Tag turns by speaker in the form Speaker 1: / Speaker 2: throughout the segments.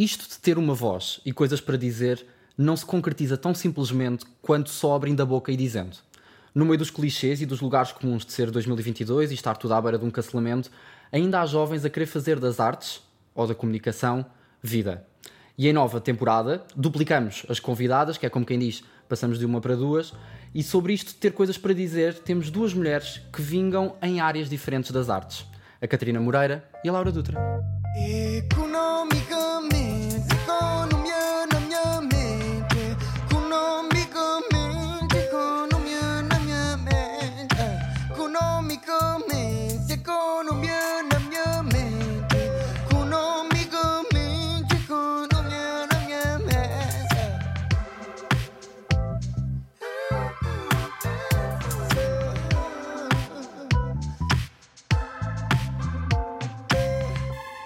Speaker 1: Isto de ter uma voz e coisas para dizer não se concretiza tão simplesmente quanto só abrindo a boca e dizendo. No meio dos clichês e dos lugares comuns de ser 2022 e estar tudo à beira de um cancelamento, ainda há jovens a querer fazer das artes, ou da comunicação, vida. E em nova temporada, duplicamos as convidadas, que é como quem diz, passamos de uma para duas, e sobre isto de ter coisas para dizer, temos duas mulheres que vingam em áreas diferentes das artes. A Catarina Moreira e a Laura Dutra.
Speaker 2: Economicamente,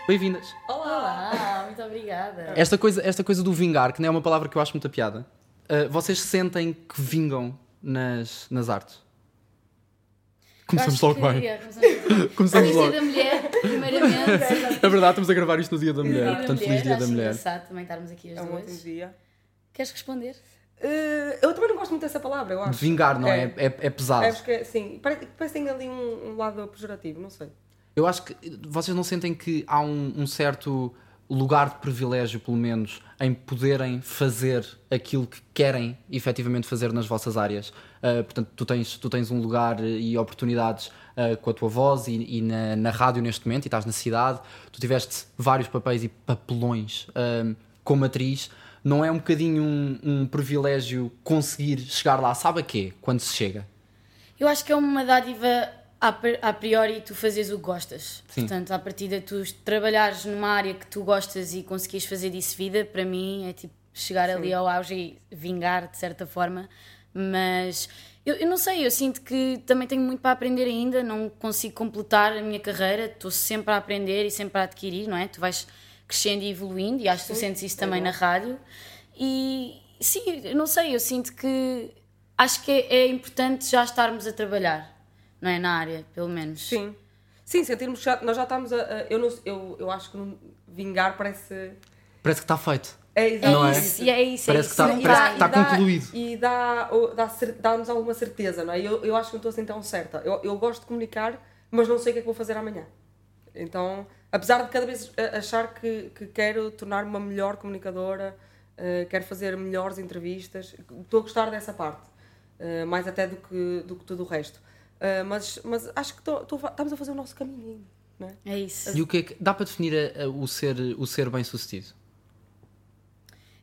Speaker 1: Bem-vindas.
Speaker 3: Olá, muito obrigada.
Speaker 1: Esta coisa, esta coisa do vingar, que não é uma palavra que eu acho muita piada, uh, vocês sentem que vingam nas, nas artes? Começamos logo
Speaker 3: que-
Speaker 1: bem.
Speaker 3: é, começamos-
Speaker 1: Começamos
Speaker 3: Feliz
Speaker 1: logo.
Speaker 3: Dia da Mulher, primeiramente.
Speaker 1: É verdade, estamos a gravar isto no Dia da Mulher.
Speaker 3: Dia da
Speaker 1: Portanto,
Speaker 3: Mulher,
Speaker 1: feliz Dia da Mulher.
Speaker 3: engraçado também estarmos aqui as
Speaker 4: É um
Speaker 3: duas.
Speaker 4: ótimo dia.
Speaker 3: Queres responder?
Speaker 4: Eh, eu também não gosto muito dessa palavra, eu acho.
Speaker 1: Vingar, não é?
Speaker 4: É.
Speaker 1: É, é pesado.
Speaker 4: É porque, sim, parece, parece que tem ali um, um lado pejorativo, não sei.
Speaker 1: Eu acho que vocês não sentem que há um, um certo lugar de privilégio, pelo menos, em poderem fazer aquilo que querem efetivamente fazer nas vossas áreas. Uh, portanto, tu tens, tu tens um lugar e oportunidades uh, com a tua voz e, e na, na rádio neste momento, e estás na cidade. Tu tiveste vários papéis e papelões um, como atriz. Não é um bocadinho um, um privilégio conseguir chegar lá? Sabe a quê? Quando se chega?
Speaker 3: Eu acho que é uma dádiva a pri- a priori tu fazes o que gostas.
Speaker 1: Sim.
Speaker 3: Portanto, à partida tu trabalhares numa área que tu gostas e conseguires fazer disso vida, para mim é tipo chegar ali ao auge e vingar de certa forma. Mas eu, eu não sei, eu sinto que também tenho muito para aprender ainda, não consigo completar a minha carreira, estou sempre a aprender e sempre a adquirir, não é? Tu vais crescendo e evoluindo e acho que tu sentes isso também na rádio. E sim, eu não sei, eu sinto que acho que é, é importante já estarmos a trabalhar, não é? Na área, pelo menos.
Speaker 4: Sim. Sim, sentirmos já, nós já estamos a. a- eu, não, eu, eu acho que não- vingar parece.
Speaker 1: Parece que está feito.
Speaker 4: É
Speaker 3: É.
Speaker 1: Não é?
Speaker 3: isso, e é isso.
Speaker 1: Parece
Speaker 3: é
Speaker 1: que
Speaker 3: isso.
Speaker 4: E
Speaker 1: parece
Speaker 4: dá-
Speaker 1: que está
Speaker 4: dá-
Speaker 1: concluído.
Speaker 4: E dá, o- dá, cer- dá-nos alguma certeza, não é? Eu, eu acho que não estou assim tão certa. Eu, eu gosto de comunicar, mas não sei o que é que vou fazer amanhã. Então, apesar de cada vez a- achar que, que quero tornar-me uma melhor comunicadora, eh, quero fazer melhores entrevistas, estou a gostar dessa parte, eh, mais até do que, do que tudo o resto. Eh, mas, mas acho que a fa- estamos a fazer o nosso caminho, não é?
Speaker 3: É isso.
Speaker 1: E o que é que dá para definir a- a- o ser, o ser bem sucedido?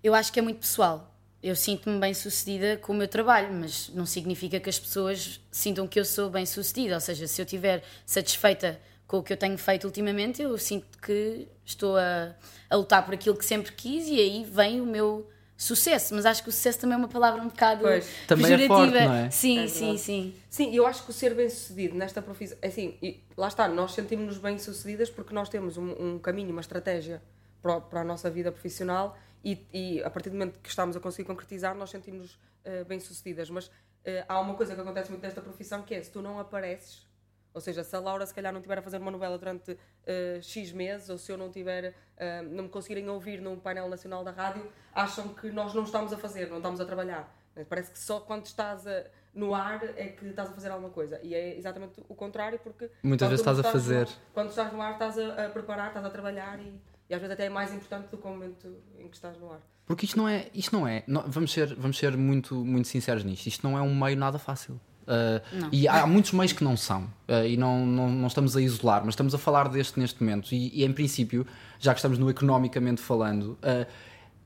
Speaker 3: Eu acho que é muito pessoal. Eu sinto-me bem sucedida com o meu trabalho, mas não significa que as pessoas sintam que eu sou bem sucedida. Ou seja, se eu estiver satisfeita com o que eu tenho feito ultimamente, eu sinto que estou a, a lutar por aquilo que sempre quis e aí vem o meu sucesso. Mas acho que o sucesso também é uma palavra um bocado
Speaker 4: Pois.
Speaker 1: Também é
Speaker 3: pejorativa.
Speaker 1: forte, não é?
Speaker 3: Sim,
Speaker 4: É
Speaker 3: sim, sim.
Speaker 4: Sim, eu acho que o ser bem-sucedido nesta profissão, é assim, e lá está, nós sentimos-nos bem-sucedidas porque nós temos um, um caminho, uma estratégia para, para a nossa vida profissional e, e a partir do momento que estamos a conseguir concretizar, nós sentimos-nos eh, bem-sucedidas. Mas eh, há uma coisa que acontece muito nesta profissão que é, se tu não apareces, ou seja, se a Laura se calhar não estiver a fazer uma novela durante eh, X meses, ou se eu não tiver, eh, não me conseguirem ouvir num painel nacional da rádio, acham que nós não estamos a fazer, não estamos a trabalhar. Parece que só quando estás a- no ar é que estás a fazer alguma coisa. E é exatamente o contrário, porque.
Speaker 1: Muitas vezes
Speaker 4: não
Speaker 1: estás a fazer.
Speaker 4: No, quando estás no ar, estás a, a preparar, estás a trabalhar e, e às vezes até é mais importante do que o momento em que estás no ar.
Speaker 1: Porque isto não é, isto não é, não- vamos ser, vamos ser muito, muito sinceros nisto, isto não é um meio nada fácil. Uh, e há muitos meios que não são, uh, e não, não, não estamos a isolar, mas estamos a falar deste neste momento. E, e, em princípio, já que estamos no economicamente falando, uh,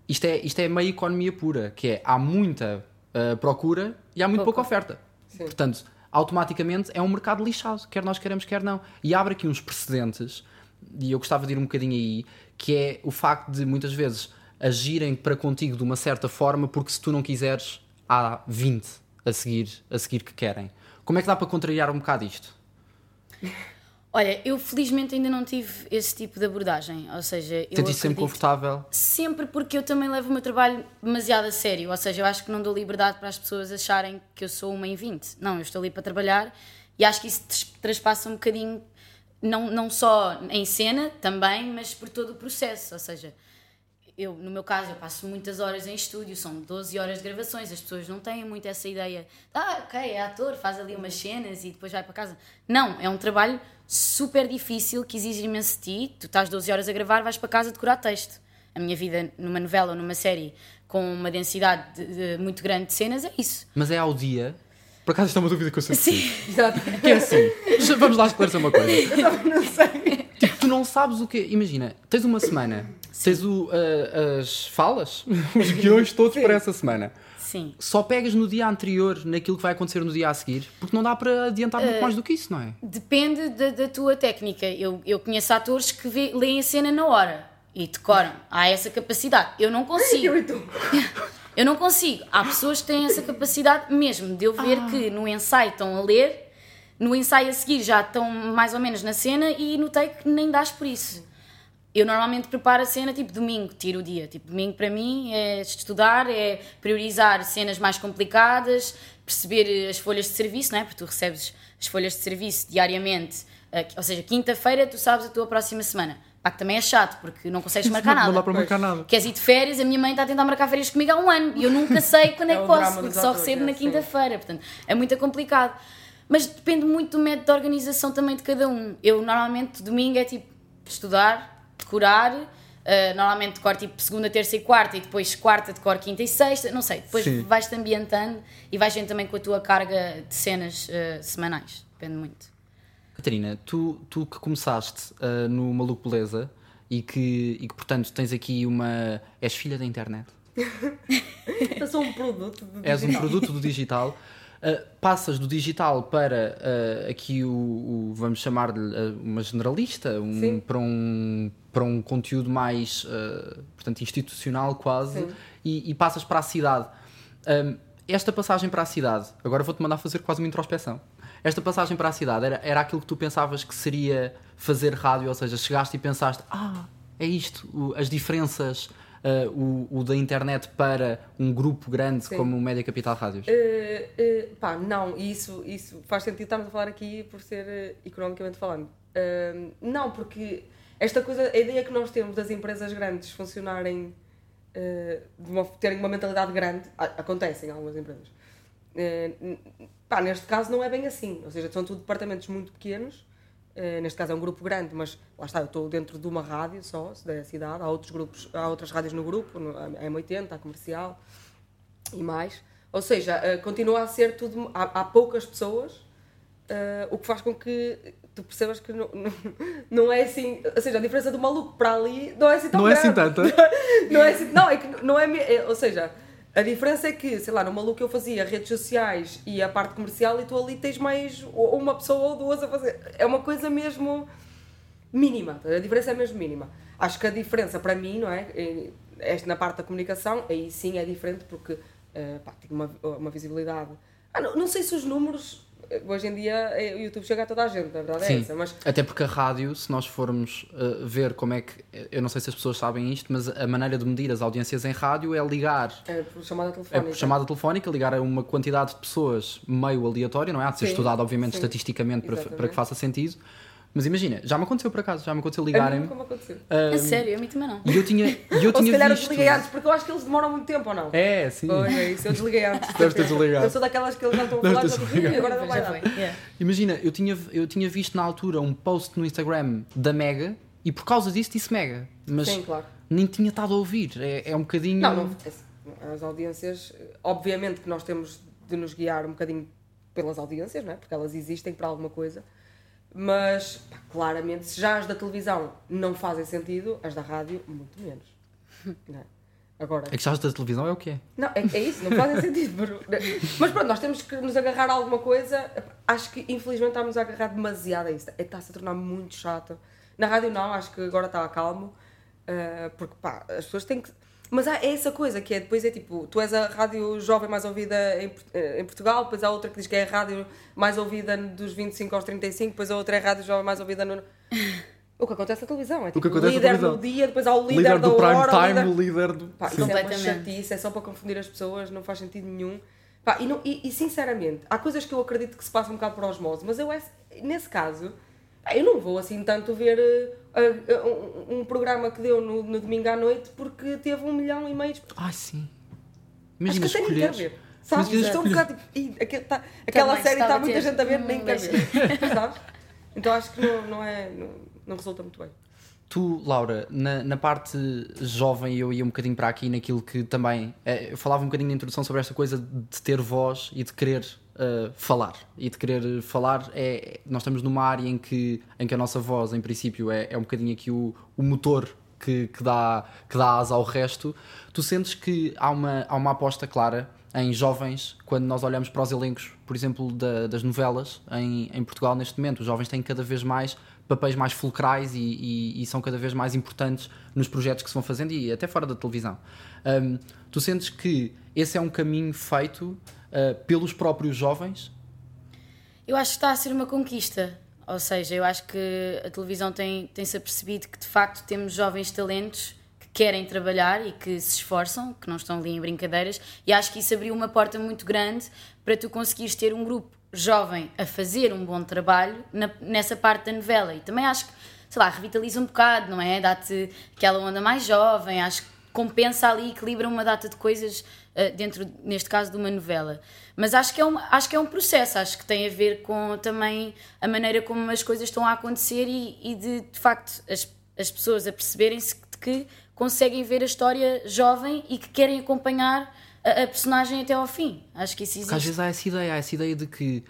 Speaker 1: isto, é, isto é meio economia pura, que é há muita procura e há muito pouca oferta. Portanto, automaticamente é um mercado lixado, quer nós queremos, quer não. E abre aqui uns precedentes, e eu gostava de ir um bocadinho aí, que é o facto de muitas vezes agirem para contigo de uma certa forma, porque se tu não quiseres, há 20 a seguir, a seguir que querem. Como é que dá para contrariar um bocado isto?
Speaker 3: Olha, eu felizmente ainda não tive esse tipo de abordagem. Ou seja, eu
Speaker 1: Sentiste sempre confortável?
Speaker 3: Sempre porque eu também levo o meu trabalho demasiado a sério. Ou seja, eu acho que não dou liberdade para as pessoas acharem que eu sou uma em 20. Não, eu estou ali para trabalhar e acho que isso traspassa um bocadinho, não, não só em cena também, mas por todo o processo. Ou seja, eu, no meu caso, eu passo muitas horas em estúdio, são 12 horas de gravações, as pessoas não têm muito essa ideia. Ah, ok, é ator, faz ali umas cenas e depois vai para casa. Não, é um trabalho super difícil que exige imenso de ti. Tu estás 12 horas a gravar, vais para casa decorar texto. A minha vida numa novela ou numa série com uma densidade de- de- muito grande de cenas é isso.
Speaker 1: Mas é ao dia. Por acaso isto é uma dúvida que eu sempre.
Speaker 3: Sim.
Speaker 4: Exato.
Speaker 1: Que é assim. Vamos lá esclarecer uma coisa.
Speaker 4: Eu também não sei.
Speaker 1: Tipo, tu não sabes o que. Imagina, tens uma semana, tens o, ah, as falas, os guiões todos
Speaker 4: Sim.
Speaker 1: para essa semana.
Speaker 3: Sim.
Speaker 1: Só pegas no dia anterior naquilo que vai acontecer no dia a seguir, porque não dá para adiantar
Speaker 3: Eh,
Speaker 1: muito mais do que isso, não é?
Speaker 3: Depende da, da tua técnica. Eu, eu conheço atores que vê, leem a cena na hora e decoram. Há essa capacidade. Eu não consigo.
Speaker 4: Eu e tu.
Speaker 3: Eu não consigo. Há pessoas que têm essa capacidade mesmo de eu ver que no ensaio estão a ler, no ensaio a seguir já estão mais ou menos na cena e no take nem dás por isso. Eu normalmente preparo a cena tipo domingo, tiro o dia. Tipo, domingo para mim é estudar, é priorizar cenas mais complicadas, perceber as folhas de serviço, não é? Porque tu recebes as folhas de serviço diariamente, eh, ou seja, quinta-feira tu sabes a tua próxima semana. Pá, que também é chato, porque não consegues marcar
Speaker 1: não,
Speaker 3: nada.
Speaker 1: não dá para marcar nada.
Speaker 3: Queres ir de férias? A minha mãe está a tentar marcar férias comigo há um ano e eu nunca sei quando é,
Speaker 4: É
Speaker 3: que posso, porque só recebo
Speaker 4: é,
Speaker 3: na quinta-feira. Portanto, é muito complicado. Mas depende muito do método de organização também de cada um. Eu normalmente domingo é tipo estudar, decorar. uh, normalmente decoro tipo segunda, terça e quarta e depois quarta decoro quinta e sexta, não sei, depois vais-te ambientando e vais vendo também com a tua carga de cenas uh, semanais, depende muito.
Speaker 1: Catarina, tu, tu que começaste ah, no Maluco Beleza e que, e que, portanto, tens aqui uma. És filha da internet.
Speaker 4: Eu sou um produto do
Speaker 1: És um
Speaker 4: digital.
Speaker 1: produto do digital. Uh, passas do digital para uh, aqui o, o- vamos chamar-lhe uh, uma generalista, um- para, um, para um conteúdo mais uh, portanto, institucional quase, e, e passas para a cidade. Um, esta passagem para a cidade, agora vou-te mandar fazer quase uma introspeção. Esta passagem para a cidade era, era aquilo que tu pensavas que seria fazer rádio, ou seja, chegaste e pensaste, ah, é isto, o- as diferenças, uh, o, o da internet para um grupo grande
Speaker 4: Sim.
Speaker 1: como o Média Capital Rádios.
Speaker 4: Eh, eh, pá, não, isso, isso faz sentido estarmos a falar aqui por ser economicamente falando. Não, porque esta coisa, a ideia que nós temos das empresas grandes funcionarem, de uma- terem uma mentalidade grande, acontece em algumas empresas. N- pá, neste caso não é bem assim, ou seja, são tudo departamentos muito pequenos. eh, neste caso é um grupo grande, mas lá está, eu estou dentro de uma rádio só, da cidade. Há outros grupos, há outras rádios no grupo, no- a M80, a comercial e mais. Ou seja, eh, continua a ser tudo. Há, há poucas pessoas, o que faz com que tu percebas que não, não, não é assim. Ou seja, a diferença do maluco para ali não é assim tão
Speaker 1: Não é assim
Speaker 4: grande.
Speaker 1: tanta?
Speaker 4: não é assim. Não, é que não é, é. Ou seja, a diferença é que, sei lá, no maluco eu fazia redes sociais e a parte comercial e tu ali tens mais uma pessoa ou duas a fazer. É uma coisa mesmo mínima. A diferença é mesmo mínima. Acho que a diferença para mim, não é? Esta na parte da comunicação, aí sim é diferente porque eh, pá, tenho uma, uma visibilidade. Ah, não, não sei se os números. Hoje em dia eh, o YouTube chega a toda a gente, a verdade é
Speaker 1: Sim,
Speaker 4: essa. Mas
Speaker 1: até porque a rádio, se nós formos uh, ver como é que. Eu não sei se as pessoas sabem isto, mas a maneira de medir as audiências em rádio é ligar.
Speaker 4: é por chamada
Speaker 1: É
Speaker 4: telefónica.
Speaker 1: por chamada telefónica, ligar a uma quantidade de pessoas meio aleatória, não é? Há de ser
Speaker 4: Sim,
Speaker 1: estudado, obviamente,
Speaker 4: sim.
Speaker 1: estatisticamente, para, para que faça sentido. Mas imagina, já me aconteceu por acaso, já me aconteceu ligarem-me.
Speaker 4: me aconteceu.
Speaker 3: É sério, a mim também não.
Speaker 1: E eu tinha, e eu
Speaker 4: Ou se
Speaker 1: tinha
Speaker 4: calhar eu
Speaker 1: visto.
Speaker 4: desliguei antes, porque eu acho que eles demoram muito tempo ou não?
Speaker 1: É, sim.
Speaker 4: Pois é isso, eu desliguei antes.
Speaker 1: Deves ter desligado.
Speaker 4: Eu sou daquelas que eles já estão a falar. "Ih, agora não vai dar.
Speaker 3: yeah.
Speaker 1: Imagina, eu tinha, eu tinha visto na altura um post no Instagram da Mega e por causa disso disse Mega. Mas
Speaker 4: Sim, claro.
Speaker 1: nem tinha estado a ouvir. É, é um bocadinho.
Speaker 4: Não, não, as audiências, obviamente que nós temos de nos guiar um bocadinho pelas audiências, não é? porque elas existem para alguma coisa, mas pá, claramente, se já as da televisão não fazem sentido, as da rádio, muito menos. Não é? Agora,
Speaker 1: É que já as da televisão é o que é.
Speaker 4: não, é, é isso, não fazem sentido. Mas, mas pronto, nós temos que nos agarrar a alguma coisa. Acho que infelizmente estamos a agarrar demasiado a isso. É, Está-se a tornar muito chato. Na rádio não, acho que agora está calmo. ah, porque pá, as pessoas têm que. Mas há é essa coisa que é depois é tipo, tu és a rádio jovem mais ouvida em, eh, em Portugal, depois há outra que diz que é a rádio mais ouvida dos 25 aos 35, depois a outra é a rádio jovem mais ouvida no. O que acontece na televisão é tipo,
Speaker 1: que acontece na
Speaker 4: líder do dia, depois há o líder,
Speaker 1: Líder
Speaker 4: da
Speaker 1: do prime
Speaker 4: hora, o líder-
Speaker 1: time, o líder do.
Speaker 4: Pá,
Speaker 1: Sim.
Speaker 4: isso é uma chatice, é só para confundir as pessoas, não faz sentido nenhum. Pá, e, não- e- e, sinceramente, há coisas que eu acredito que se passam um bocado por osmose, mas eu, esse- nesse caso, eu não vou assim tanto ver. Um, um programa que deu no, no domingo à noite porque teve um milhão e meio de
Speaker 1: Ai, sim.
Speaker 4: Acho
Speaker 1: Imagina
Speaker 4: que até nem quer
Speaker 1: escolheres.
Speaker 4: ver. Sabes? Estou um
Speaker 1: escolheres-
Speaker 4: bocado tipo. "Ih, aquele tá- aquela
Speaker 3: Também
Speaker 4: série está muita gente a ver, nem quer ver. Sabes? Então acho que não, não é. Não, não resulta muito bem.
Speaker 1: Tu, Laura, na, na parte jovem, eu ia um bocadinho para aqui naquilo que também. eh, eu falava um bocadinho na introdução sobre esta coisa de ter voz e de querer eh, falar. E de querer falar, é, nós estamos numa área em que, em que a nossa voz, em princípio, é, é um bocadinho aqui o, o motor que, que, dá, que dá asa ao resto. Tu sentes que há uma, há uma aposta clara em jovens, quando nós olhamos para os elencos, por exemplo, da- das novelas em, em Portugal neste momento, os jovens têm cada vez mais papéis mais fulcrais e, e- e são cada vez mais importantes nos projetos que se vão fazendo e até fora da televisão. Hum, tu sentes que esse é um caminho feito uh, pelos próprios jovens?
Speaker 3: Eu acho que está a ser uma conquista. Ou seja, eu acho que a televisão tem- tem-se apercebido que de facto temos jovens talentos que querem trabalhar e que se esforçam, que não estão ali em brincadeiras, e acho que isso abriu uma porta muito grande para tu conseguires ter um grupo jovem a fazer um bom trabalho na- nessa parte da novela. E também acho que, sei lá, revitaliza um bocado, não é? Dá-te aquela onda mais jovem, acho que compensa ali, equilibra uma data de coisas uh, dentro, neste caso, de uma novela. Mas acho que, é um, acho que é um processo, acho que tem a ver com também a maneira como as coisas estão a acontecer e, e de, de facto, as, as pessoas a perceberem-se que conseguem ver a história jovem e que querem acompanhar a, a personagem até ao fim. Acho que isso
Speaker 1: Porque às
Speaker 3: existe.
Speaker 1: vezes há essa ideia, há essa ideia de que.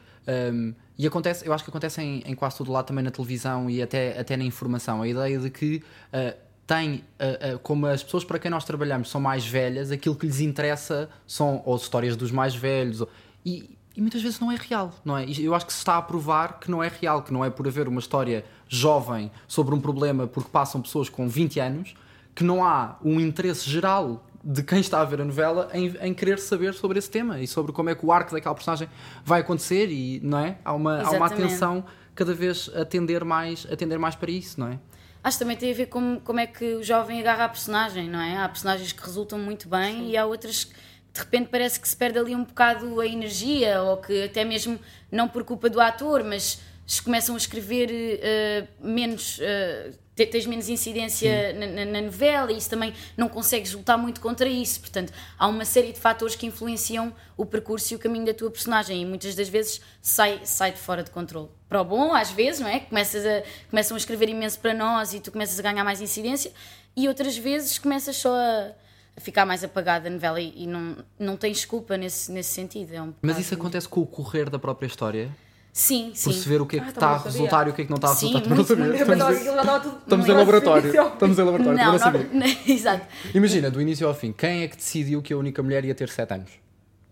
Speaker 1: hum, e acontece, eu acho que acontece em, em quase todo lado também na televisão e até, até na informação, a ideia de que uh, tem, uh, uh, como as pessoas para quem nós trabalhamos são mais velhas, aquilo que lhes interessa são ou histórias dos mais velhos, ou- e, e muitas vezes não é real, não é? Eu acho que se está a provar que não é real, que não é por haver uma história jovem sobre um problema porque passam pessoas com 20 anos, que não há um interesse geral de quem está a ver a novela em, em querer saber sobre esse tema e sobre como é que o arco daquela personagem vai acontecer e não é? Há uma, há uma
Speaker 3: Exatamente.
Speaker 1: atenção cada vez a tender mais, a tender mais para isso, não é?
Speaker 3: Acho que também tem a ver com como é que o jovem agarra a personagem, não é? Há personagens que resultam muito bem e há outras que de repente parece que se perde ali um bocado a energia ou que até mesmo não por culpa do ator, mas se começam a escrever eh, menos. te- tens menos incidência na, na- na novela e isso também não consegues lutar muito contra isso. Portanto, há uma série de fatores que influenciam o percurso e o caminho da tua personagem e muitas das vezes sai, sai de fora de controle. Para o bom, às vezes, não é? Começas a, começam a escrever imenso para nós e tu começas a ganhar mais incidência e outras vezes começas só a, a ficar mais apagada a novela e, e não, não tens culpa nesse, nesse sentido. É um
Speaker 1: Mas isso acontece com o correr da própria história?
Speaker 3: Sim, sim.
Speaker 1: Perceber o que é que
Speaker 4: Ah,
Speaker 1: está a resultar e o que é que não está a
Speaker 3: Sim,
Speaker 1: resultar.
Speaker 3: muito,
Speaker 1: Também não
Speaker 3: muito.
Speaker 1: sabia. Estamos, estamos em laboratório. Estamos em laboratório.
Speaker 3: Não,
Speaker 1: não
Speaker 3: não,
Speaker 1: sabia.
Speaker 3: exato.
Speaker 1: Imagina, do início ao fim, quem é que decidiu que a única mulher ia ter 7 anos?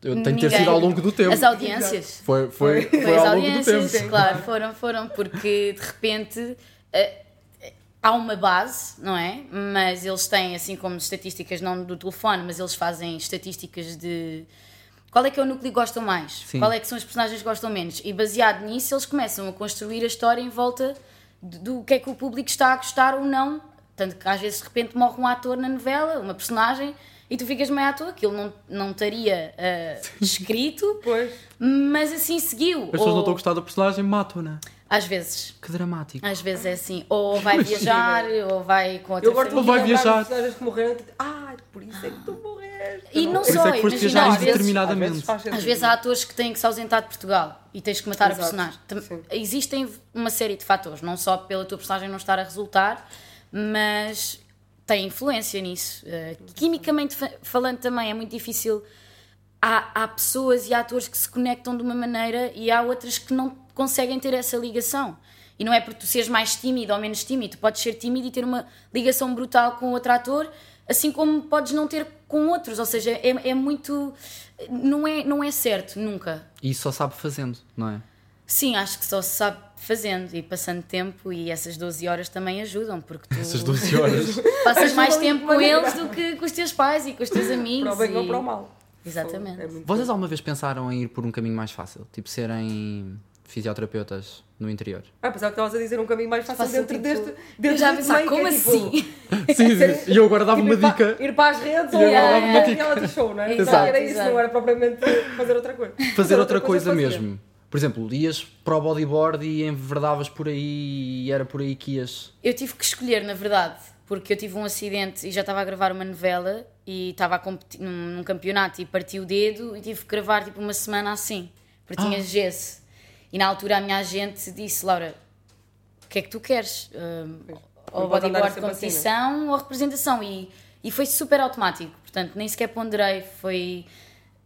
Speaker 1: Eu tenho que ter
Speaker 3: Ninguém.
Speaker 1: sido ao longo do tempo.
Speaker 3: As audiências.
Speaker 1: Foi, foi, foi,
Speaker 3: Foi as
Speaker 1: ao longo do
Speaker 3: audiências,
Speaker 1: tempo.
Speaker 3: claro, foram, foram, porque de repente eh, há uma base, não é? Mas eles têm, assim como estatísticas, não do telefone, mas eles fazem estatísticas de qual é que é o núcleo que gostam mais,
Speaker 1: Sim.
Speaker 3: qual é que são os personagens que gostam menos. E baseado nisso, eles começam a construir a história em volta de- do que é que o público está a gostar ou não. Tanto que às vezes de repente morre um ator na novela, uma personagem, e tu ficas meio à toa, aquilo não, não estaria eh, escrito,
Speaker 4: Pois.
Speaker 3: mas assim seguiu.
Speaker 1: As pessoas não
Speaker 3: Ou-
Speaker 1: estão a gostar da personagem, matam-na.
Speaker 3: Às vezes.
Speaker 1: Que dramático.
Speaker 3: Às vezes é assim. Ou vai viajar, ou vai com outra
Speaker 4: Eu agora estou a
Speaker 1: vai viajar.
Speaker 4: personagens que morreram. Ah, por isso é que tu morreste.
Speaker 3: E não
Speaker 1: isso
Speaker 3: só,
Speaker 1: é que foste
Speaker 3: imagina, às vezes.
Speaker 4: Às
Speaker 3: às vezes há atores que têm que se ausentar de Portugal e tens que matar
Speaker 4: Exato,
Speaker 3: a personagem.
Speaker 4: Sim.
Speaker 3: Existem uma série de fatores, não só pela tua personagem não estar a resultar, mas tem influência nisso. Eh, quimicamente fa- falando também é muito difícil. Há, há pessoas e atores que se conectam de uma maneira e há outras que não conseguem ter essa ligação. E não é porque tu seres mais tímido ou menos tímido, tu podes ser tímido e ter uma ligação brutal com outro ator, assim como podes não ter com outros. Ou seja, é, é muito. Não é, não é certo, nunca.
Speaker 1: E só sabe fazendo, não é?
Speaker 3: Sim, acho que só se sabe fazendo e passando tempo e essas 12 horas também ajudam, porque tu
Speaker 1: Essas 12 horas.
Speaker 3: passas mais tempo com eles do que com os teus pais e com os teus amigos.
Speaker 4: Para o bem
Speaker 3: e...
Speaker 4: ou para o mal.
Speaker 3: Exatamente.
Speaker 4: É
Speaker 1: Vocês alguma vez pensaram em ir por um caminho mais fácil? Tipo serem fisioterapeutas no interior?
Speaker 4: Ah, pensava que estavas a dizer um caminho mais fácil
Speaker 3: Fácil,
Speaker 4: dentro
Speaker 3: tipo,
Speaker 4: deste,
Speaker 3: Eu
Speaker 4: dentro
Speaker 3: já
Speaker 4: deste que
Speaker 3: como
Speaker 4: é, tipo,
Speaker 3: assim?
Speaker 1: Sim, sim. E eu agora dava
Speaker 4: tipo,
Speaker 1: uma dica.
Speaker 4: ir para as redes ou a
Speaker 1: dava uma dica.
Speaker 4: show, não é?
Speaker 3: Exato,
Speaker 4: era isso,
Speaker 3: exato.
Speaker 4: não era propriamente fazer outra coisa.
Speaker 1: Fazer outra coisa
Speaker 4: fazia.
Speaker 1: mesmo. Por exemplo, ias para o bodyboard e enverdavas por aí e era por aí que ias.
Speaker 3: Eu tive que escolher, na verdade, porque eu tive um acidente e já estava a gravar uma novela e estava a competir num, num campeonato e parti o dedo e tive que gravar tipo uma semana assim, porque tinha gesso. E na altura a minha agente disse: Laura, o que é que tu queres? Hum, ou bodyboard
Speaker 4: assim,
Speaker 3: competição ou representação? E, e foi super automático, portanto nem sequer ponderei. Foi.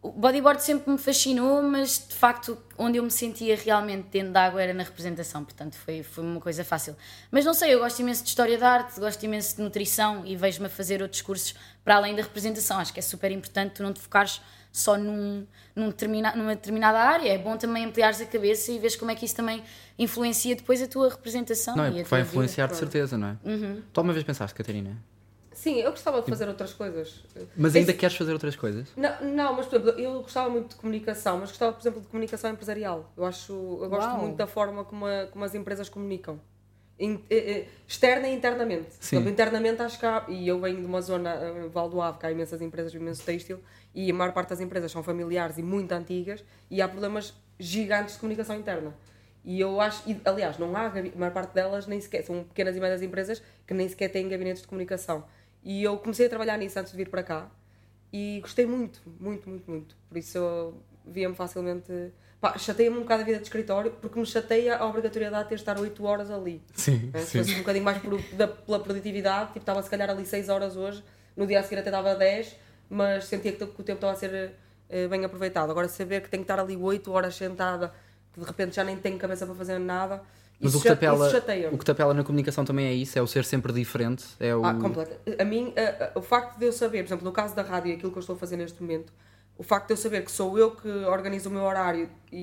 Speaker 3: O bodyboard sempre me fascinou, mas de facto onde eu me sentia realmente dentro de água era na representação, portanto foi, foi uma coisa fácil. Mas não sei, eu gosto imenso de história da arte, gosto imenso de nutrição e vejo-me a fazer outros cursos para além da representação. Acho que é super importante tu não te focares só num, num numa determinada área. É bom também ampliares a cabeça e veres como é que isso também influencia depois a tua representação.
Speaker 1: Não, é
Speaker 3: e
Speaker 1: vai influenciar de certeza, não é?
Speaker 3: Uhum.
Speaker 1: Tu alguma vez pensaste, Catarina?
Speaker 4: Sim, eu gostava de fazer outras coisas.
Speaker 1: Mas
Speaker 4: Esse-
Speaker 1: ainda queres fazer outras coisas?
Speaker 4: Não, não, mas por exemplo, eu gostava muito de comunicação, mas gostava, por exemplo, de comunicação empresarial. Eu acho, eu gosto
Speaker 3: Uau.
Speaker 4: muito da forma como, a- como as empresas comunicam. In- eh, eh, externa e internamente.
Speaker 1: Sim.
Speaker 4: exemplo, internamente acho que há, e eu venho de uma zona, eh, Val do Ave, que há imensas empresas, imenso têxtil, e a maior parte das empresas são familiares e muito antigas, e há problemas gigantes de comunicação interna. E eu acho, e, aliás, não há, a maior parte delas nem sequer, são pequenas e médias empresas que nem sequer têm gabinetes de comunicação. E eu comecei a trabalhar nisso antes de vir para cá, e gostei muito, muito, muito, muito. Por isso eu via-me facilmente. Pá, chateia-me um bocado a vida de escritório, porque me chateia a obrigatoriedade de ter de estar 8 horas ali.
Speaker 1: Sim,
Speaker 4: né? Se fosse um bocadinho mais por, da, pela produtividade, tipo, estava se calhar ali 6 horas hoje, no dia a seguir até dava 10, mas sentia que, o tempo estava a ser eh, bem aproveitado. Agora, saber que tenho que estar ali 8 horas sentada, que de repente já nem tenho cabeça para fazer nada,
Speaker 1: Mas
Speaker 4: isso,
Speaker 1: o que, tapela, o que tapela na comunicação também é isso, é o ser sempre diferente. É o...
Speaker 4: Ah, completa. A mim, a- a- o facto de eu saber, por exemplo, no caso da rádio, aquilo que eu estou a fazer neste momento, o facto de eu saber que sou eu que organizo o meu horário e,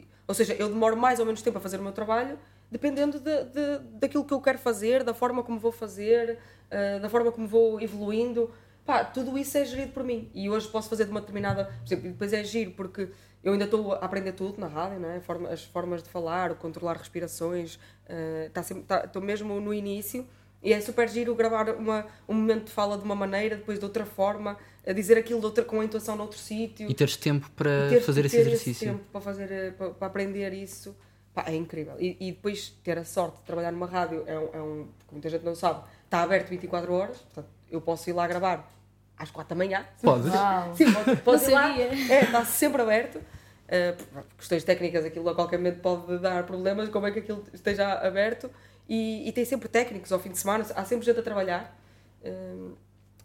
Speaker 4: e- ou seja, eu demoro mais ou menos tempo a fazer o meu trabalho, dependendo de, de- daquilo que eu quero fazer, da forma como vou fazer, ah, da forma como vou evoluindo. Pá, tudo isso é gerido por mim. E hoje posso fazer de uma determinada. Por exemplo, depois é giro, porque eu ainda estou a aprender tudo na rádio, não é? As formas de falar, controlar respirações. ah, tá sempre- tá- Estou mesmo no início. E é super giro gravar uma, um momento de fala de uma maneira, depois de outra forma, a dizer aquilo de outra, com a intuação noutro sítio.
Speaker 1: E teres tempo para
Speaker 4: ter-
Speaker 1: fazer esse exercício.
Speaker 4: tempo para, fazer, eh, para, para aprender isso, pá, é incrível. E, e depois ter a sorte de trabalhar numa rádio, é um, é um, muita gente não sabe, está aberto 24 horas, portanto, eu posso ir lá gravar às 4 da manhã.
Speaker 1: Podes?
Speaker 3: Uau.
Speaker 4: Sim, posso, posso ir lá. É, está sempre aberto. Uh, por questões técnicas, aquilo a qualquer momento pode dar problemas, como é que aquilo esteja aberto. E, e tem sempre técnicos ao fim de semana, há sempre gente a trabalhar. Um,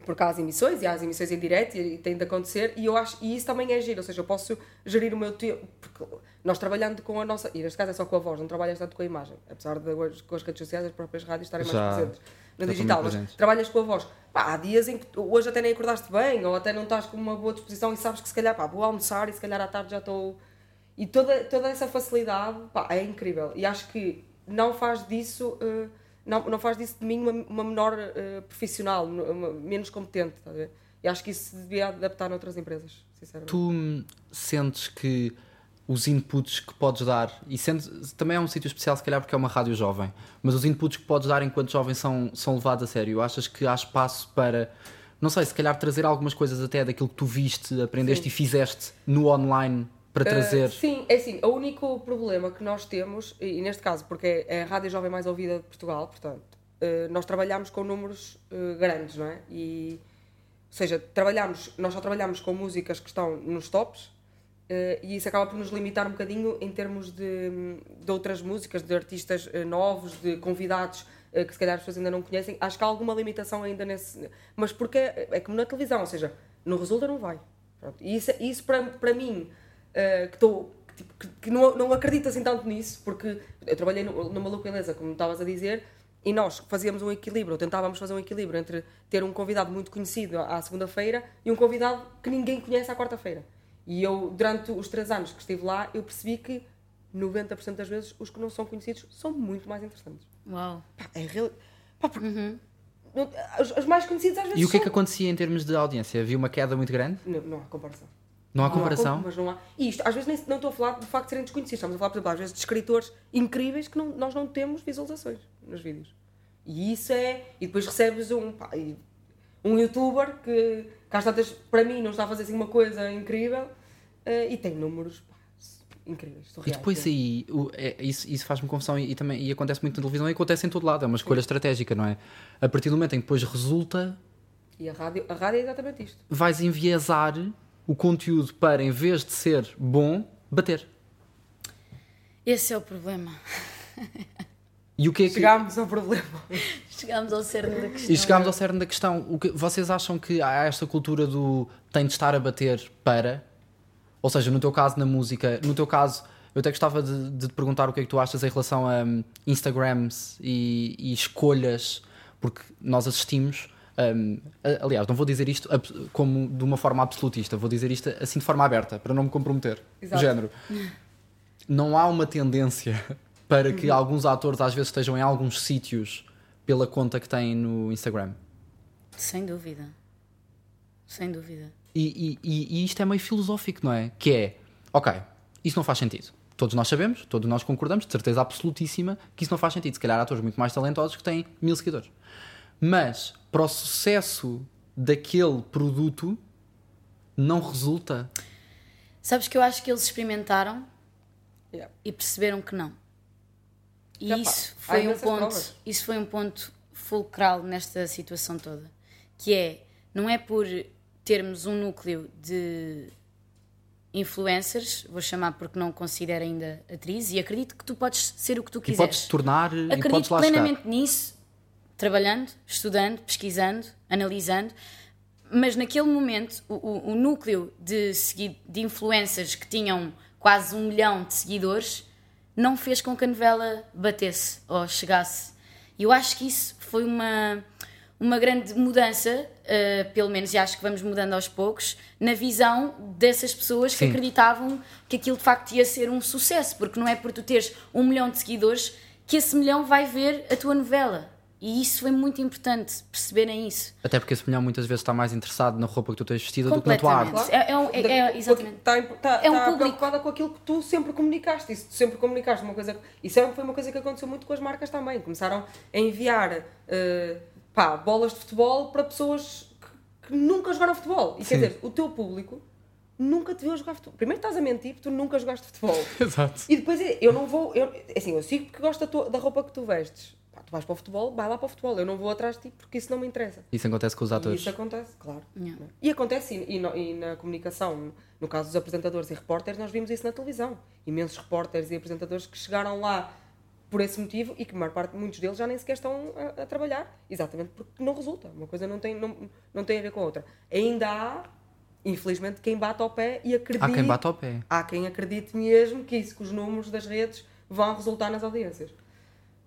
Speaker 4: porque há as emissões e há as emissões em direto e, e tem de acontecer e eu acho e isso também é giro, ou seja, eu posso gerir o meu tempo porque nós trabalhando com a nossa, e neste caso é só com a voz, não trabalhas tanto com a imagem, apesar de hoje, com as redes sociais as próprias rádios estarem
Speaker 1: Já-
Speaker 4: mais presentes no
Speaker 1: já
Speaker 4: digital, mas
Speaker 1: presentes.
Speaker 4: trabalhas com a voz. Pá, há dias em que hoje até nem acordaste bem, ou até não estás com uma boa disposição e sabes que se calhar pá, vou almoçar e se calhar à tarde já estou. E toda, toda essa facilidade pá, é incrível. E acho que não faz disso. eh, não, não faz disso de mim uma, uma menor eh, profissional, uma- menos competente. E acho que isso se devia adaptar noutras empresas, sinceramente.
Speaker 1: Tu hum, sentes que os inputs que podes dar, e sentes, também é um sítio especial se calhar porque é uma rádio jovem, mas os inputs que podes dar enquanto jovem são, são levados a sério. Achas que há espaço para, não sei, se calhar trazer algumas coisas até daquilo que tu viste, aprendeste e fizeste no online para trazer.
Speaker 4: Uh, sim, é assim, o único problema que nós temos, e e neste caso, porque é a rádio jovem mais ouvida de Portugal, portanto, uh, nós trabalhamos com números uh, grandes, não é? E, ou seja, trabalhamos, nós só trabalhamos com músicas que estão nos tops, uh, e isso acaba por nos limitar um bocadinho em termos de, de outras músicas, de artistas uh, novos, de convidados uh, que se calhar as pessoas ainda não conhecem. Acho que há alguma limitação ainda nesse. Mas porque é, é como na televisão, ou seja, não resulta, não vai. Pronto. E isso, isso para, para mim, que tipo, que- que não, não acredito assim tanto nisso, porque eu trabalhei no, Maluco Beleza, como estavas a dizer, e nós fazíamos um equilíbrio, ou tentávamos fazer um equilíbrio entre ter um convidado muito conhecido à segunda-feira e um convidado que ninguém conhece à quarta-feira. E eu, durante os três anos que estive lá, eu percebi que 90% das vezes os que não são conhecidos são muito mais interessantes.
Speaker 3: Uau.
Speaker 4: Pá, é real... Pá, porque não- os, os mais conhecidos às vezes
Speaker 1: E o que é que acontecia em termos de audiência? Havia uma queda muito grande?
Speaker 4: Não, não há comparação.
Speaker 1: Não há
Speaker 4: Não
Speaker 1: comparação?
Speaker 4: com- mas não há. E isto, às vezes nem, não estou a falar do facto de serem desconhecidos, estamos a falar, por exemplo, às vezes de escritores incríveis que não- nós não temos visualizações nos vídeos. E isso é. E depois recebes um. pá, e- um youtuber que, cá está, para mim, não está a fazer assim uma coisa incrível e tem números incríveis.
Speaker 1: E depois
Speaker 4: sim.
Speaker 1: aí, o- é- isso, isso faz-me confusão e, e também e acontece muito na televisão e acontece em todo lado, é uma escolha estratégica, não é? A partir do momento em que depois resulta,
Speaker 4: E a rádio, a rádio é exatamente isto.
Speaker 1: vais enviesar o conteúdo para, em vez de ser bom, bater.
Speaker 3: Esse é o problema.
Speaker 1: E o que é que.
Speaker 4: Chegámos ao problema.
Speaker 3: Chegámos ao cerne da questão.
Speaker 1: E chegámos ao cerne da questão. O que, vocês acham que há esta cultura do tem de estar a bater para? Ou seja, no teu caso, na música, no teu caso, eu até gostava de, de te perguntar o que é que tu achas em relação a hum, Instagrams e, e escolhas, porque nós assistimos. a- aliás, não vou dizer isto como de uma forma absolutista, vou dizer isto assim de forma aberta, para não me comprometer.
Speaker 4: Exato.
Speaker 1: Género. Não há uma tendência para
Speaker 4: Uhum.
Speaker 1: que alguns atores às vezes estejam em alguns sítios pela conta que têm no Instagram.
Speaker 3: Sem dúvida. Sem dúvida.
Speaker 1: E, e- e- isto é meio filosófico, não é? Que é, ok, isso não faz sentido. Todos nós sabemos, todos nós concordamos, de certeza absolutíssima, que isso não faz sentido. Se calhar há atores muito mais talentosos que têm mil seguidores. Mas, para o sucesso daquele produto, não resulta.
Speaker 3: Sabes que eu acho que eles experimentaram
Speaker 4: Yeah.
Speaker 3: e perceberam que não. E isso foi um ponto,
Speaker 4: provas.
Speaker 3: isso foi um ponto fulcral nesta situação toda, que é não é por termos um núcleo de influencers, vou chamar porque não considero ainda atriz e acredito que tu podes ser o que tu
Speaker 1: E
Speaker 3: quiseres.
Speaker 1: podes te tornar e
Speaker 3: Acredito
Speaker 1: podes lá chegar.
Speaker 3: plenamente nisso, trabalhando, estudando, pesquisando, analisando, mas naquele momento o, o- o núcleo de, de influencers que tinham quase um milhão de seguidores não fez com que a novela batesse ou chegasse. E eu acho que isso foi uma, uma grande mudança, eh, pelo menos, e acho que vamos mudando aos poucos, na visão dessas pessoas que
Speaker 1: Sim.
Speaker 3: acreditavam que aquilo de facto ia ser um sucesso, porque não é por tu teres um milhão de seguidores que esse milhão vai ver a tua novela. E isso foi muito importante, perceberem isso.
Speaker 1: Até porque esse milhão muitas vezes está mais interessado na roupa que tu tens vestida do que na tua arte.
Speaker 3: É, é um- é- é- exatamente.
Speaker 4: Está, está,
Speaker 3: É um
Speaker 4: está
Speaker 3: público.
Speaker 4: preocupada com aquilo que tu sempre comunicaste. Isso tu sempre comunicaste uma coisa. Isso é- foi uma coisa que aconteceu muito com as marcas também. Começaram a enviar eh, pá, bolas de futebol para pessoas que, que nunca jogaram futebol. E
Speaker 1: Sim.
Speaker 4: quer dizer, o teu público nunca te viu a jogar futebol. Primeiro estás a mentir porque tu nunca jogaste futebol.
Speaker 1: Exato.
Speaker 4: E depois é, eu não vou. Eu, assim, eu sigo porque gosto da, tua- da roupa que tu vestes. Pá, tu vais para o futebol, vai lá para o futebol. Eu não vou atrás de ti porque isso não me interessa.
Speaker 1: Isso acontece com os
Speaker 4: E
Speaker 1: atores.
Speaker 4: isso acontece, claro.
Speaker 3: Yeah.
Speaker 4: E acontece, e, e no- e na comunicação, no caso dos apresentadores e repórteres, nós vimos isso na televisão. Imensos repórteres e apresentadores que chegaram lá por esse motivo e que a maior parte, muitos deles já nem sequer estão a, a trabalhar, exatamente porque não resulta. Uma coisa não tem, não, não tem a ver com a outra. Ainda há, infelizmente, quem bate ao pé e acredita.
Speaker 1: Há quem bate ao pé.
Speaker 4: Há quem acredite mesmo que isso, que os números das redes vão resultar nas audiências.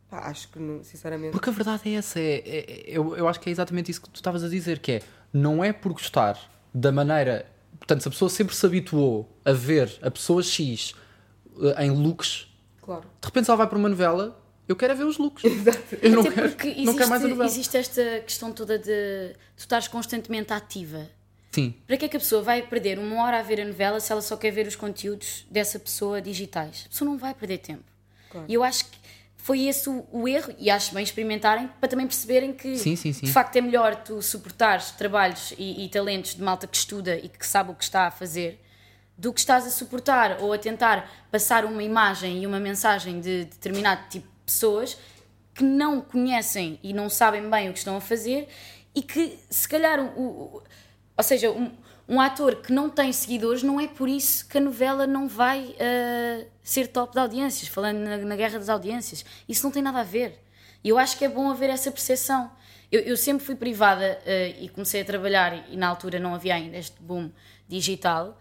Speaker 4: Pá, acho que, não- sinceramente.
Speaker 1: Porque a verdade é essa, é, é- eu, eu acho que é exatamente isso que tu estavas a dizer, que é, não é por gostar da maneira, portanto, se a pessoa sempre se habituou a ver a pessoa X eh, em looks,
Speaker 4: Claro.
Speaker 1: de repente se ela vai para uma novela, eu quero é ver os looks. Eu não quero,
Speaker 3: porque
Speaker 1: não
Speaker 3: existe,
Speaker 1: quero mais a novela.
Speaker 3: existe esta questão toda de tu estares constantemente ativa.
Speaker 1: Sim,
Speaker 3: Para que é que a pessoa vai perder uma hora a ver a novela se ela só quer ver os conteúdos dessa pessoa digitais? A pessoa não vai perder tempo.
Speaker 4: Claro.
Speaker 3: E eu acho que foi esse o, o erro, e acho bem experimentarem para também perceberem que
Speaker 1: Sim, sim, sim.
Speaker 3: de facto é melhor tu suportares trabalhos e, e talentos de malta que estuda e que sabe o que está a fazer do que estás a suportar ou a tentar passar uma imagem e uma mensagem de determinado tipo de pessoas que não conhecem e não sabem bem o que estão a fazer e que se calhar o, o- ou seja, um, um ator que não tem seguidores não é por isso que a novela não vai ah, ser top de audiências, falando na, na guerra das audiências. Isso não tem nada a ver. E eu acho que é bom haver essa percepção. Eu, eu sempre fui privada ah, e comecei a trabalhar, e na altura não havia ainda este boom digital.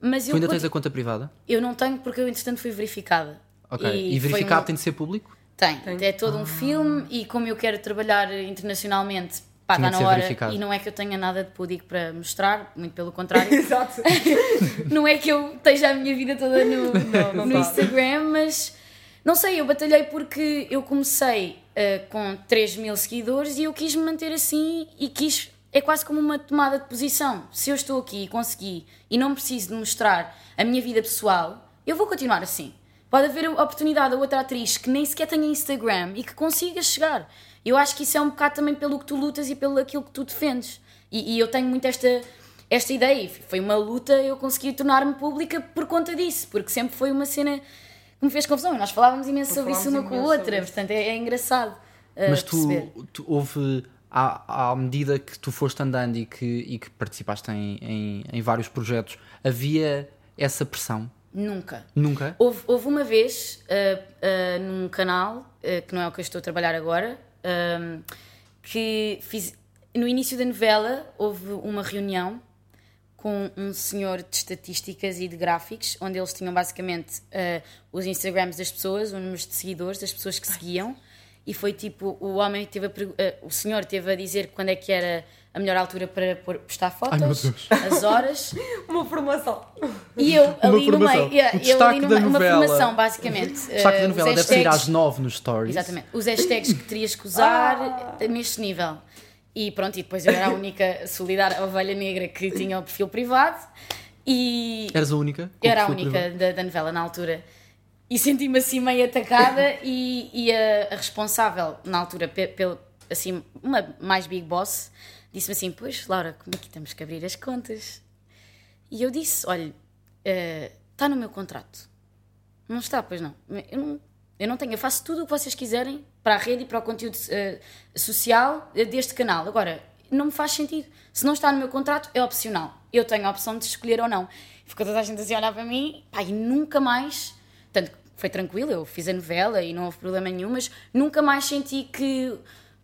Speaker 3: Mas
Speaker 1: tu
Speaker 3: eu,
Speaker 1: ainda tens a conta privada?
Speaker 3: eu não tenho porque eu, entretanto, fui verificada.
Speaker 1: Ok, e,
Speaker 3: foi
Speaker 1: verificado
Speaker 3: um-
Speaker 1: tem de ser público?
Speaker 3: tem,
Speaker 4: Tem.
Speaker 3: é todo um filme e como eu quero trabalhar internacionalmente, pá,
Speaker 1: Tinha
Speaker 3: está na hora.
Speaker 1: verificado.
Speaker 3: E não é que eu tenha nada de pudico para mostrar, muito pelo contrário.
Speaker 4: Exato.
Speaker 3: não é que eu esteja a minha vida toda no,
Speaker 4: não
Speaker 3: no
Speaker 4: tá.
Speaker 3: Instagram, mas não sei, eu batalhei porque eu comecei eh, com 3 mil seguidores e eu quis me manter assim e quis. É quase como uma tomada de posição. Se eu estou aqui e consegui e não preciso de mostrar a minha vida pessoal, eu vou continuar assim. Pode haver a oportunidade a outra atriz que nem sequer tenha Instagram e que consiga chegar. Eu acho que isso é um bocado também pelo que tu lutas e pelo aquilo que tu defendes. E, e eu tenho muito esta, esta ideia. Foi uma luta eu consegui tornar-me pública por conta disso, porque sempre foi uma cena que me fez confusão. Nós falávamos imenso sobre isso uma com a outra, portanto é, é engraçado. uh,
Speaker 1: Mas tu, tu houve, à, à medida que tu foste andando e que, e que participaste em, em, em vários projetos, havia essa pressão?
Speaker 3: Nunca.
Speaker 1: Nunca?
Speaker 3: Houve, houve uma vez uh, uh, num canal, uh, que não é o que eu estou a trabalhar agora, que fiz. No início da novela houve uma reunião com um senhor de estatísticas e de gráficos, onde eles tinham basicamente os Instagrams das pessoas, os números de seguidores das pessoas que seguiam, e foi tipo: o homem teve a, uh, o senhor teve a dizer quando é que era a melhor altura para pôr- postar
Speaker 1: Ai, meu
Speaker 3: fotos,
Speaker 1: Deus.
Speaker 3: as horas.
Speaker 4: Uma formação.
Speaker 3: E eu ali no meio, yeah,
Speaker 1: O
Speaker 3: eu
Speaker 1: destaque
Speaker 3: ali no
Speaker 1: da
Speaker 3: meio, uma
Speaker 1: novela.
Speaker 3: formação basicamente.
Speaker 1: O destaque
Speaker 3: Eh,
Speaker 1: da
Speaker 3: os
Speaker 1: novela deve sair
Speaker 3: hashtags-
Speaker 1: às 9 nos stories.
Speaker 3: Exatamente, os hashtags que terias que usar eh, neste nível. E pronto, e depois eu era a única solidária ovelha negra que tinha o perfil privado e
Speaker 1: Eras a única?
Speaker 3: eu era a única da, da novela na altura. E senti-me assim meio atacada e, e a, a responsável na altura, pe- pelo, assim, uma mais big boss, disse-me assim, pois Laura, como é que temos que abrir as contas? E eu disse, olha, eh, está no meu contrato. Não está, pois não. Eu não, eu não tenho, eu faço tudo o que vocês quiserem para a rede e para o conteúdo eh, social eh, deste canal. Agora, não me faz sentido. Se não está no meu contrato, é opcional. Eu tenho a opção de escolher ou não. Ficou toda a gente assim a olhar para mim, pá, e nunca mais. Tanto que foi tranquilo, eu fiz a novela e não houve problema nenhum, mas nunca mais senti que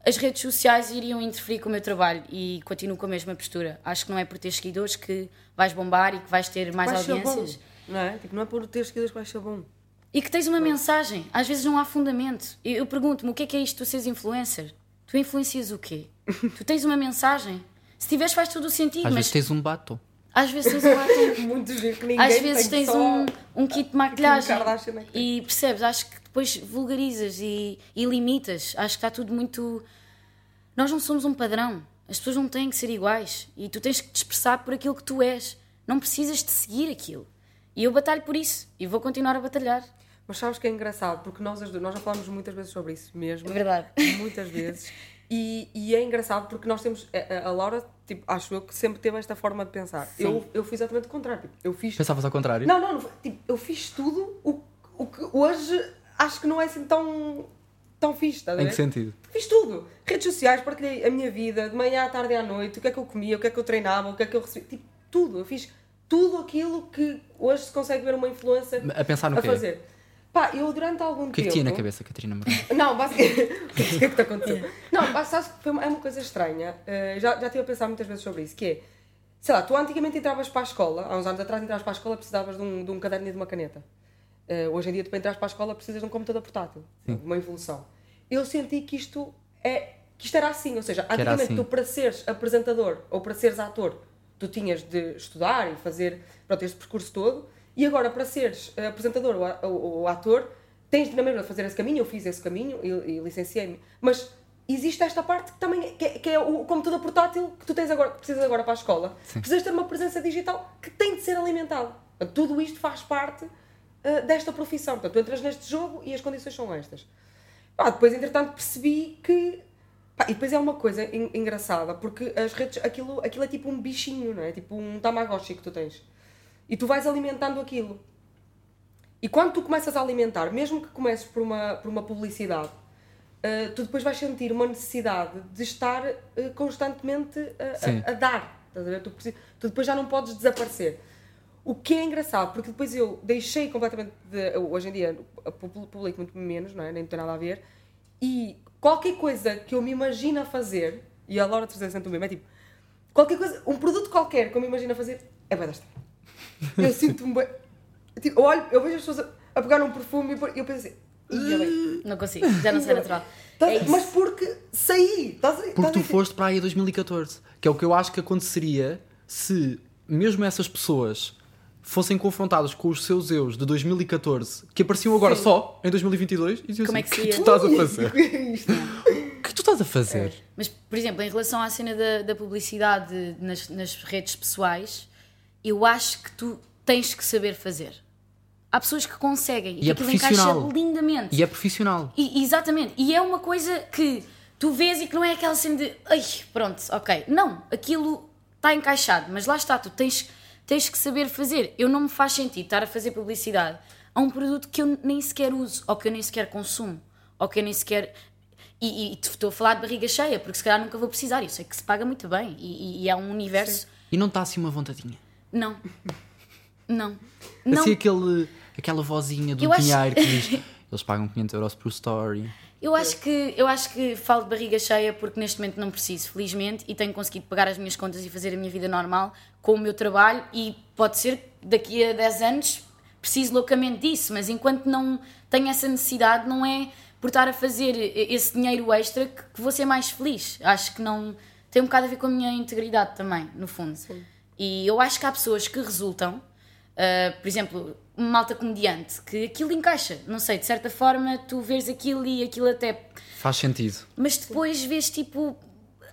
Speaker 3: as redes sociais iriam interferir com o meu trabalho e continuo com a mesma postura. Acho que não é por ter seguidores que vais bombar e que vais ter mais audiências.
Speaker 4: bom. Não é? Tipo, não é por ter seguidores que vai ser bom.
Speaker 3: E que tens uma mensagem. Às vezes não há fundamento. Eu, eu pergunto-me o que é que é isto tu seres influencer? Tu influencias o quê? tu tens uma mensagem. Se tiveres, faz todo o sentido,
Speaker 1: Às
Speaker 3: mas
Speaker 1: vezes tens um batom.
Speaker 3: Às vezes tens um.
Speaker 4: Muito giro que ninguém
Speaker 3: Às vezes tens um, um kit de maquilhagem
Speaker 4: tem.
Speaker 3: e percebes, acho que depois vulgarizas e, e limitas. Acho que está tudo muito. Nós não somos um padrão. As pessoas não têm que ser iguais e tu tens que te expressar por aquilo que tu és. Não precisas de seguir aquilo. E eu batalho por isso e vou continuar a batalhar.
Speaker 4: Mas sabes que é engraçado, porque nós, nós já falámos muitas vezes sobre isso mesmo.
Speaker 3: É verdade.
Speaker 4: Muitas vezes. E, e é engraçado porque nós temos. A, a Laura, tipo, acho eu que sempre teve esta forma de pensar.
Speaker 3: Sim.
Speaker 4: Eu, eu fiz exatamente o contrário. Tipo, eu fiz.
Speaker 1: Pensavas ao contrário?
Speaker 4: Não, não, não tipo, eu fiz tudo o, o que hoje acho que não é assim tão, tão fixe, estás a
Speaker 1: Em que sentido?
Speaker 4: Fiz tudo. Redes sociais, partilhei a minha vida, de manhã à tarde e à noite, o que é que eu comia, o que é que eu treinava, o que é que eu recebia. Tipo, tudo. Eu fiz tudo aquilo que hoje se consegue ver uma influência
Speaker 1: A pensar no
Speaker 4: a
Speaker 1: quê?
Speaker 4: fazer. Pá, eu durante algum
Speaker 1: O que é que
Speaker 4: tempo.
Speaker 1: tinha na cabeça, Catarina Moreira?
Speaker 4: Não, basicamente. o que é que está acontecendo? Não, mas sabes que foi uma, é uma coisa estranha. eh, já, já estive a pensar muitas vezes sobre isso, que é. Sei lá, tu antigamente entravas para a escola, há uns anos atrás entravas para a escola precisavas de um, de um caderno e de uma caneta. Eh, hoje em dia, tu para entrar para a escola precisas de um computador portátil. Uma evolução. Eu senti que isto, é, que isto era assim, ou seja,
Speaker 1: era
Speaker 4: antigamente
Speaker 1: assim.
Speaker 4: tu para seres apresentador ou para seres ator, tu tinhas de estudar e fazer pronto, este percurso todo, e agora para seres eh, apresentador ou, a- ou- ou ator, tens de na mesma fazer esse caminho, eu fiz esse caminho e, e licenciei-me, mas existe esta parte que também é- que é, que é o computador portátil que tu tens agora, que precisas agora para a escola. Precisas ter uma presença digital que tem de ser alimentada. Tudo isto faz parte eh, desta profissão. Portanto, tu entras neste jogo e as condições são estas. Pá, depois, entretanto, percebi que. Pá, e depois é uma coisa en- engraçada, porque as redes, aquilo, aquilo é tipo um bichinho, não é? Tipo um tamagotchi que tu tens. E tu vais alimentando aquilo. E quando tu começas a alimentar, mesmo que comeces por uma, por uma publicidade, eh, tu depois vais sentir uma necessidade de estar eh, constantemente a-
Speaker 1: Sim.
Speaker 4: a, a dar. A ver? Tu, tu depois já não podes desaparecer. O que é engraçado, porque depois eu deixei completamente de. Hoje em dia publico muito menos, não é? Nem tem nada a ver. E qualquer coisa que eu me imagino a fazer, e a Laura 360 mesmo, é tipo. Qualquer coisa, um produto qualquer que eu me imagino a fazer, é bem desta. Eu sinto-me bem. Tipo, eu, olho, eu vejo as pessoas a, a pegar um perfume e eu- penso assim. Ia bem.
Speaker 3: Não consigo, já não sei natural.
Speaker 4: Tá-
Speaker 3: É
Speaker 4: mas porque saí. Estás a-
Speaker 1: Porque
Speaker 4: a
Speaker 1: tu foste para aí em 2014. Que é o que eu acho que aconteceria se mesmo essas pessoas fossem confrontadas com os seus eus de 2014, que apareciam agora
Speaker 4: Sim.
Speaker 1: só em 2022, e diziam
Speaker 3: Como
Speaker 1: assim,
Speaker 3: é que
Speaker 1: que tu
Speaker 3: seria?"
Speaker 1: estás a fazer?
Speaker 4: Isto.
Speaker 1: O que tu estás a fazer?
Speaker 3: Mas, por exemplo, em relação à cena da, da publicidade nas, nas redes pessoais, eu acho que tu tens que saber fazer. Há pessoas que conseguem e,
Speaker 1: E é
Speaker 3: aquilo encaixa lindamente.
Speaker 1: E é profissional.
Speaker 3: E- exatamente. E é uma coisa que tu vês e que não é aquela cena de ai, pronto, ok. Não, aquilo está encaixado, mas lá está, tu tens, tens que saber fazer. Eu não me faz sentido estar a fazer publicidade a um produto que eu nem sequer uso, ou que eu nem sequer consumo, ou que eu nem sequer. E, e estou a falar de barriga cheia, porque se calhar nunca vou precisar. Eu sei que se paga muito bem e, e- e é um universo.
Speaker 1: E não está assim uma vontadinha.
Speaker 3: Não. Não. Não.
Speaker 1: Assim aquele, aquela vozinha do
Speaker 3: Eu acho-
Speaker 1: dinheiro que diz eles pagam 500 euros por story.
Speaker 3: Eu acho que eu acho que falo de barriga cheia porque neste momento não preciso, felizmente, e tenho conseguido pagar as minhas contas e fazer a minha vida normal com o meu trabalho e pode ser que daqui a 10 anos preciso loucamente disso, mas enquanto não tenho essa necessidade, não é por estar a fazer esse dinheiro extra que, que vou ser mais feliz. Acho que não tem um bocado a ver com a minha integridade também, no fundo. E eu acho que há pessoas que resultam Uh, por exemplo, uma malta comediante, que aquilo encaixa, não sei, de certa forma tu vês aquilo e aquilo até.
Speaker 1: Faz sentido.
Speaker 3: Mas depois vês tipo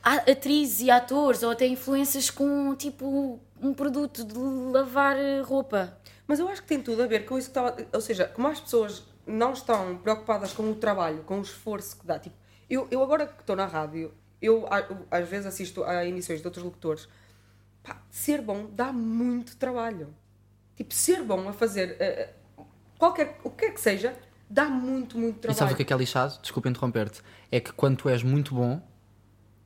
Speaker 3: atrizes e atores ou até influências com tipo um produto de lavar roupa.
Speaker 4: Mas eu acho que tem tudo a ver com isso que estava. Ou seja, como as pessoas não estão preocupadas com o trabalho, com o esforço que dá. Tipo, eu, eu agora que estou na rádio, eu, às vezes assisto a emissões de outros locutores. Pá, ser bom dá muito trabalho. Tipo, ser bom a fazer eh, eh, qualquer, o que quer que seja, dá muito, muito
Speaker 1: E
Speaker 4: trabalho.
Speaker 1: sabes o que é que é lixado? Desculpa interromper-te. É que quando tu és muito bom,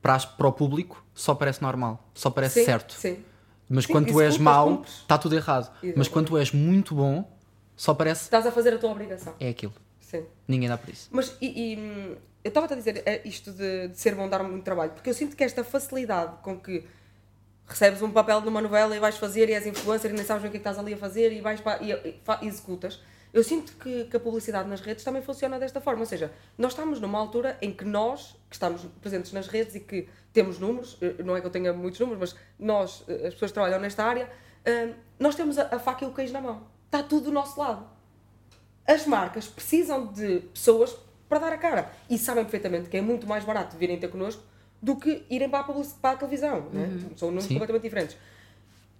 Speaker 1: para, para o público, só parece normal. Só parece
Speaker 4: Sim,
Speaker 1: certo.
Speaker 4: Sim.
Speaker 1: Mas
Speaker 4: Sim,
Speaker 1: quando tu és mau, está tudo errado. Mas
Speaker 4: Exatamente.
Speaker 1: quando tu és muito bom, só parece
Speaker 4: Estás a fazer a tua obrigação.
Speaker 1: é aquilo.
Speaker 4: Sim.
Speaker 1: Ninguém dá por isso.
Speaker 4: Mas e, e, hum, eu estava a dizer é, isto de, de ser bom dar muito trabalho, porque eu sinto que esta facilidade com que recebes um papel numa novela e vais fazer e és influencer e nem sabes o que é que estás ali a fazer e vais para, e, e e executas. Eu sinto que, que a publicidade nas redes também funciona desta forma, ou seja, nós estamos numa altura em que nós, que estamos presentes nas redes e que temos números, eh, não é que eu tenha muitos números, mas nós, eh, as pessoas que trabalham nesta área, eh, nós temos a, a faca e o queijo na mão. Está tudo do nosso lado as marcas precisam de pessoas para dar a cara. E sabem perfeitamente que é muito mais barato virem ter connosco do que irem para a, para a televisão. Né? São números
Speaker 1: Sim.
Speaker 4: completamente diferentes.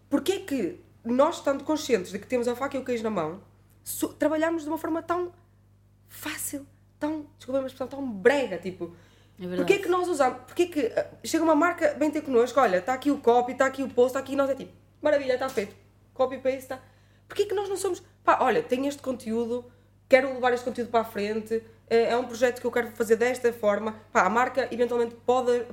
Speaker 4: Porquê é que nós, estando conscientes de que temos a faca e o queijo na mão, so- trabalhamos de uma forma tão fácil, tão, desculpa a expressão, tão brega, tipo...
Speaker 3: É.
Speaker 4: Porquê é que nós usamos? Porquê é que ah, chega uma marca, vem ter connosco, olha, está aqui o copy, está aqui o post, está aqui, nós é tipo, maravilha, está feito, copy, paste, está... Porquê é que nós não somos, pá, olha, tenho este conteúdo, quero levar este conteúdo para a frente, é é um projeto que eu quero fazer desta forma, pá, a marca eventualmente pode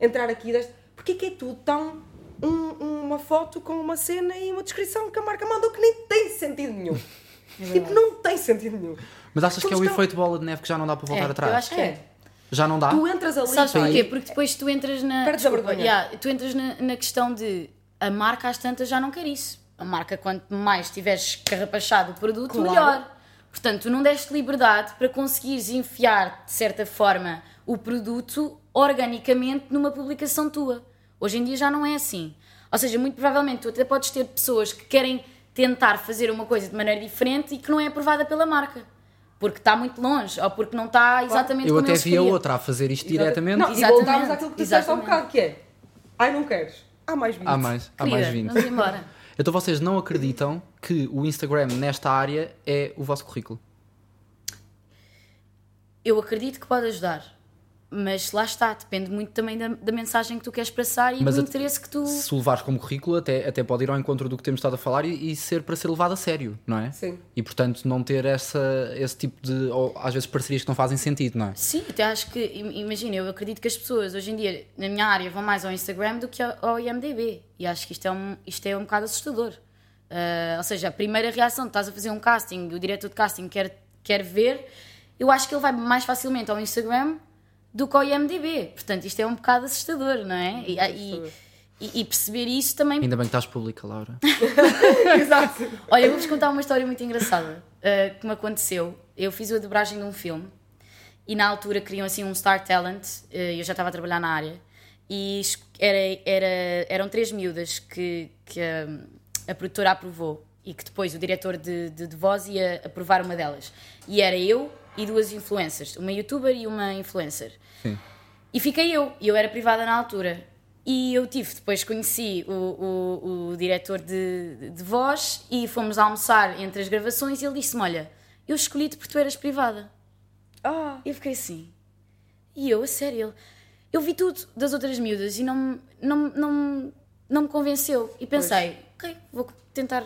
Speaker 4: entrar aqui desta... Porquê é que é tudo tão um- uma foto com uma cena e uma descrição que a marca mandou que nem tem sentido nenhum? tipo, não tem sentido nenhum.
Speaker 1: Mas achas que é o
Speaker 4: estão-
Speaker 1: efeito bola de neve que já não dá para voltar
Speaker 3: É,
Speaker 1: atrás?
Speaker 3: eu acho que é.
Speaker 1: Já não dá?
Speaker 4: Tu entras ali...
Speaker 3: Sabes porquê? Porque depois tu entras na.
Speaker 4: Perdes a vergonha.
Speaker 3: yeah, tu entras na, na questão de a marca às tantas já não quer isso. A marca, quanto mais tiveres carrapachado o produto,
Speaker 4: Claro.
Speaker 3: melhor. Portanto, tu não deste liberdade para conseguires enfiar, de certa forma, o produto organicamente numa publicação tua. Hoje em dia já não é assim. Ou seja, muito provavelmente tu até podes ter pessoas que querem tentar fazer uma coisa de maneira diferente e que não é aprovada pela marca. Porque está muito longe, ou porque não está exatamente
Speaker 1: Eu
Speaker 3: como
Speaker 1: até vi a outra a fazer isto diretamente.
Speaker 4: Não, e
Speaker 3: Exatamente,
Speaker 4: voltamos àquilo que tu disseste há um
Speaker 3: exatamente.
Speaker 4: bocado, que é Ai, não queres? Há mais 20.
Speaker 1: Há mais, há mais 20.
Speaker 3: Vamos embora.
Speaker 1: Então vocês não acreditam que o Instagram nesta área é o vosso currículo?
Speaker 3: Eu acredito que pode ajudar, mas lá está, depende muito também da, da mensagem que tu queres passar e
Speaker 1: Mas
Speaker 3: do
Speaker 1: a-
Speaker 3: interesse que tu.
Speaker 1: Se o levares como currículo, até, até pode ir ao encontro do que temos estado a falar e, e ser para ser levado a sério, não é?
Speaker 4: Sim.
Speaker 1: E portanto não ter essa, esse tipo de, ou às vezes parcerias que não fazem sentido, não é?
Speaker 3: Sim, até acho que, im- imagina, eu acredito que as pessoas hoje em dia, na minha área, vão mais ao Instagram do que ao ao IMDB. E acho que isto é um, isto é um bocado assustador. Ah, ou seja, a primeira reação, tu estás a fazer um casting, o diretor de casting quer, quer ver, eu acho que ele vai mais facilmente ao Instagram do que ao IMDB. Portanto, isto é um bocado assustador, não é? E, e, e- e perceber isso também
Speaker 1: Ainda bem que estás pública, Laura.
Speaker 4: Exato.
Speaker 3: Olha, vou-vos contar uma história muito engraçada uh, que me aconteceu. Eu fiz a dobragem de um filme e na altura queriam assim um Star Talent, uh, eu já estava a trabalhar na área, e era, era, eram três miúdas que, que um, a produtora aprovou e que depois o diretor de, de, de voz ia aprovar uma delas. E era eu e duas influencers, uma youtuber e uma influencer.
Speaker 1: Sim.
Speaker 3: E fiquei eu, e eu era privada na altura. E eu tive, depois conheci o, o, o diretor de, de voz e fomos almoçar entre as gravações e ele disse-me: Olha, eu escolhi-te porque tu eras privada.
Speaker 4: Ah,
Speaker 3: E eu fiquei assim. E eu, a sério, ele, eu vi tudo das outras miúdas e não, não, não, não me convenceu. E pensei, ok, vou tentar.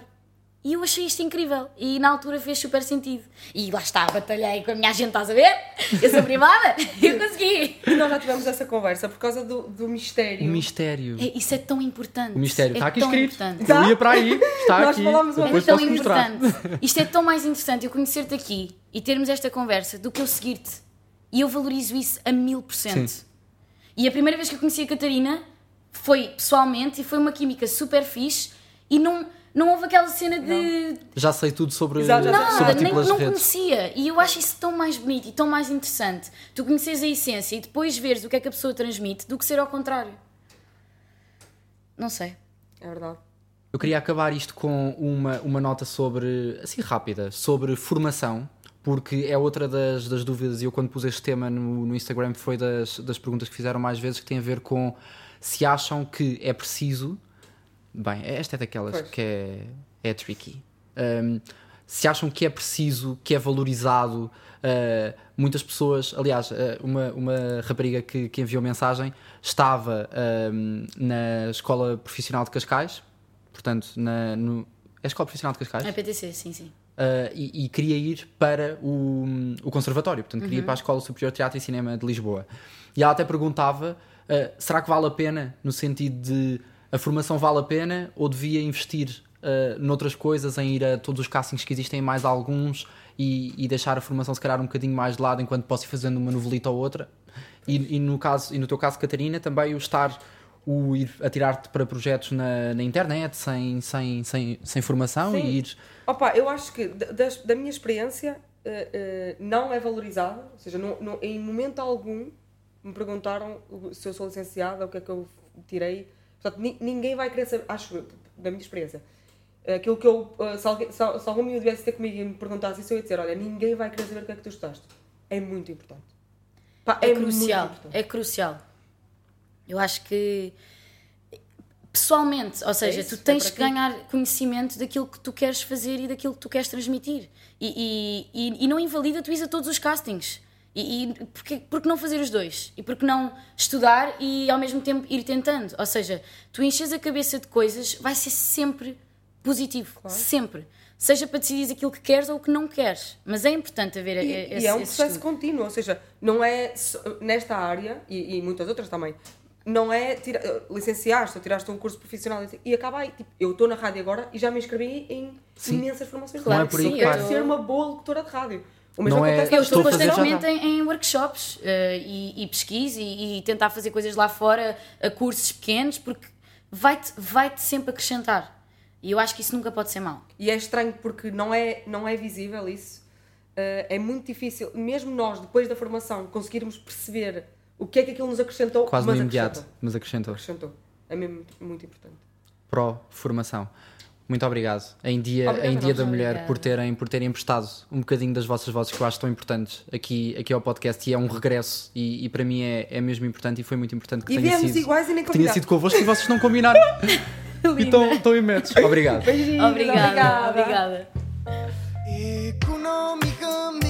Speaker 3: E eu achei isto incrível. E na altura fez super sentido. E lá está, batalhei com a minha agente, estás a ver? Eu sou privada, eu consegui.
Speaker 4: E nós já tivemos essa conversa por causa do, do mistério.
Speaker 1: O mistério.
Speaker 3: É, isso é tão importante.
Speaker 1: O mistério
Speaker 3: é
Speaker 1: está aqui
Speaker 3: tão
Speaker 1: escrito.
Speaker 3: importante.
Speaker 1: Eu ia para aí, está
Speaker 4: Nós
Speaker 1: aqui.
Speaker 4: falámos uma
Speaker 3: É
Speaker 1: Depois
Speaker 3: tão
Speaker 1: posso mostrar.
Speaker 3: importante. Isto é tão mais interessante eu conhecer-te aqui e termos esta conversa do que eu seguir-te. E eu valorizo isso a mil por cento. E a primeira vez que eu conheci a Catarina foi pessoalmente e foi uma química super fixe e não, não houve aquela cena de.
Speaker 1: Já sei tudo sobre,
Speaker 4: Exato, já
Speaker 1: sobre
Speaker 3: Nada,
Speaker 1: ti
Speaker 3: nem, não
Speaker 1: redes.
Speaker 3: conhecia. E eu acho isso tão mais bonito e tão mais interessante. Tu conheces a essência e depois veres o que é que a pessoa transmite do que ser ao contrário. Não sei.
Speaker 4: É verdade.
Speaker 1: Eu queria acabar isto com uma, uma nota sobre, assim rápida, sobre formação, porque é outra das, das dúvidas, e eu quando pus este tema no, no Instagram foi das, das perguntas que fizeram mais vezes, que tem a ver com se acham que é preciso. Bem, esta é daquelas
Speaker 4: Pois.
Speaker 1: que é, é tricky. Um, se acham que é preciso, que é valorizado, uh, muitas pessoas, aliás, uh, uma, uma rapariga que, que enviou mensagem estava um, na Escola Profissional de Cascais, portanto, na, no, é a Escola Profissional de Cascais,
Speaker 3: É PTC, sim, sim.
Speaker 1: Uh, e, e queria ir para o, o Conservatório, portanto, queria ir para a Escola Superior de Teatro e Cinema de Lisboa. E ela até perguntava: será que vale a pena, no sentido de a formação vale a pena ou devia investir uh, noutras coisas, em ir a todos os castings que existem, mais alguns, e, e deixar a formação se calhar um bocadinho mais de lado enquanto posso ir fazendo uma novelita ou outra? E, e no, caso, e no teu caso, Catarina, também o estar. O ir atirar-te para projetos na, na internet sem, sem, sem, sem formação
Speaker 4: Sim.
Speaker 1: e ir
Speaker 4: Opa, eu acho que da, da minha experiência eh, eh, não é valorizado, ou seja, não, não- em momento algum me perguntaram se eu sou licenciada, o que é que eu tirei. Portanto, ni- ninguém vai querer saber, acho eu, da minha experiência. Aquilo que eu, eh, se, alguém, se, al- se algum miúdo viesse ter comigo e me perguntasse isso, eu ia dizer: Olha, ninguém vai querer saber o que é que tu estudaste. É muito importante. Pá,
Speaker 3: É,
Speaker 4: muito
Speaker 3: crucial.
Speaker 4: importante.
Speaker 3: É crucial. Eu acho que pessoalmente, ou seja,
Speaker 4: isso,
Speaker 3: tu
Speaker 4: é
Speaker 3: tens
Speaker 4: para
Speaker 3: que ganhar conhecimento daquilo que tu queres fazer e daquilo que tu queres transmitir. E, e, e, e não invalida tu a todos os castings. E, e porque, porque não fazer os dois? E porque não estudar e ao mesmo tempo ir tentando? Ou seja, tu enches a cabeça de coisas, vai ser sempre positivo. Sempre. Seja para decidir aquilo que queres ou o que não queres. Mas é importante haver
Speaker 4: E,
Speaker 3: esse,
Speaker 4: e é um processo
Speaker 3: estudo.
Speaker 4: contínuo, ou seja, não é nesta área e, e muitas outras também. Não é tira, licenciaste ou tiraste um curso profissional e acaba aí. Tipo, eu estou na rádio agora e já me inscrevi em
Speaker 1: Sim.
Speaker 4: imensas formações.
Speaker 3: Claro
Speaker 1: é por aí
Speaker 3: que
Speaker 1: que
Speaker 3: sim,
Speaker 1: vai.
Speaker 4: Quero ser uma boa locutora de rádio. O mesmo
Speaker 1: Não é-
Speaker 4: acontece
Speaker 3: Eu
Speaker 4: nas
Speaker 3: estou constantemente em, em workshops eh, e, e e, e tentar fazer coisas lá fora, a cursos pequenos, porque vai-te vai sempre acrescentar. E eu acho que isso nunca pode ser mau.
Speaker 4: E é estranho porque não é, não é visível isso. Uh, é muito difícil, mesmo nós, depois da formação, conseguirmos perceber o que é que aquilo nos acrescentou.
Speaker 1: quase
Speaker 4: mas
Speaker 1: no imediato,
Speaker 4: acrescentou.
Speaker 1: mas acrescentou.
Speaker 4: Acrescentou. É mesmo muito importante.
Speaker 1: Pró-formação. Muito obrigado. Em dia,
Speaker 4: Obrigada
Speaker 1: em dia da Mulher
Speaker 3: Obrigada.
Speaker 1: por terem, por terem emprestado um bocadinho das vossas vozes que eu acho tão importantes aqui, aqui ao podcast e é um regresso e, e para mim é, é mesmo importante e foi muito importante que
Speaker 4: E
Speaker 1: tenha sido,
Speaker 4: iguais e nem
Speaker 1: que tenha
Speaker 4: combinados.
Speaker 1: sido convosco e vocês não combinaram e estão, imensos. Obrigado.
Speaker 4: Beijinhos,
Speaker 3: Obrigada, obrigada.
Speaker 2: economicamente.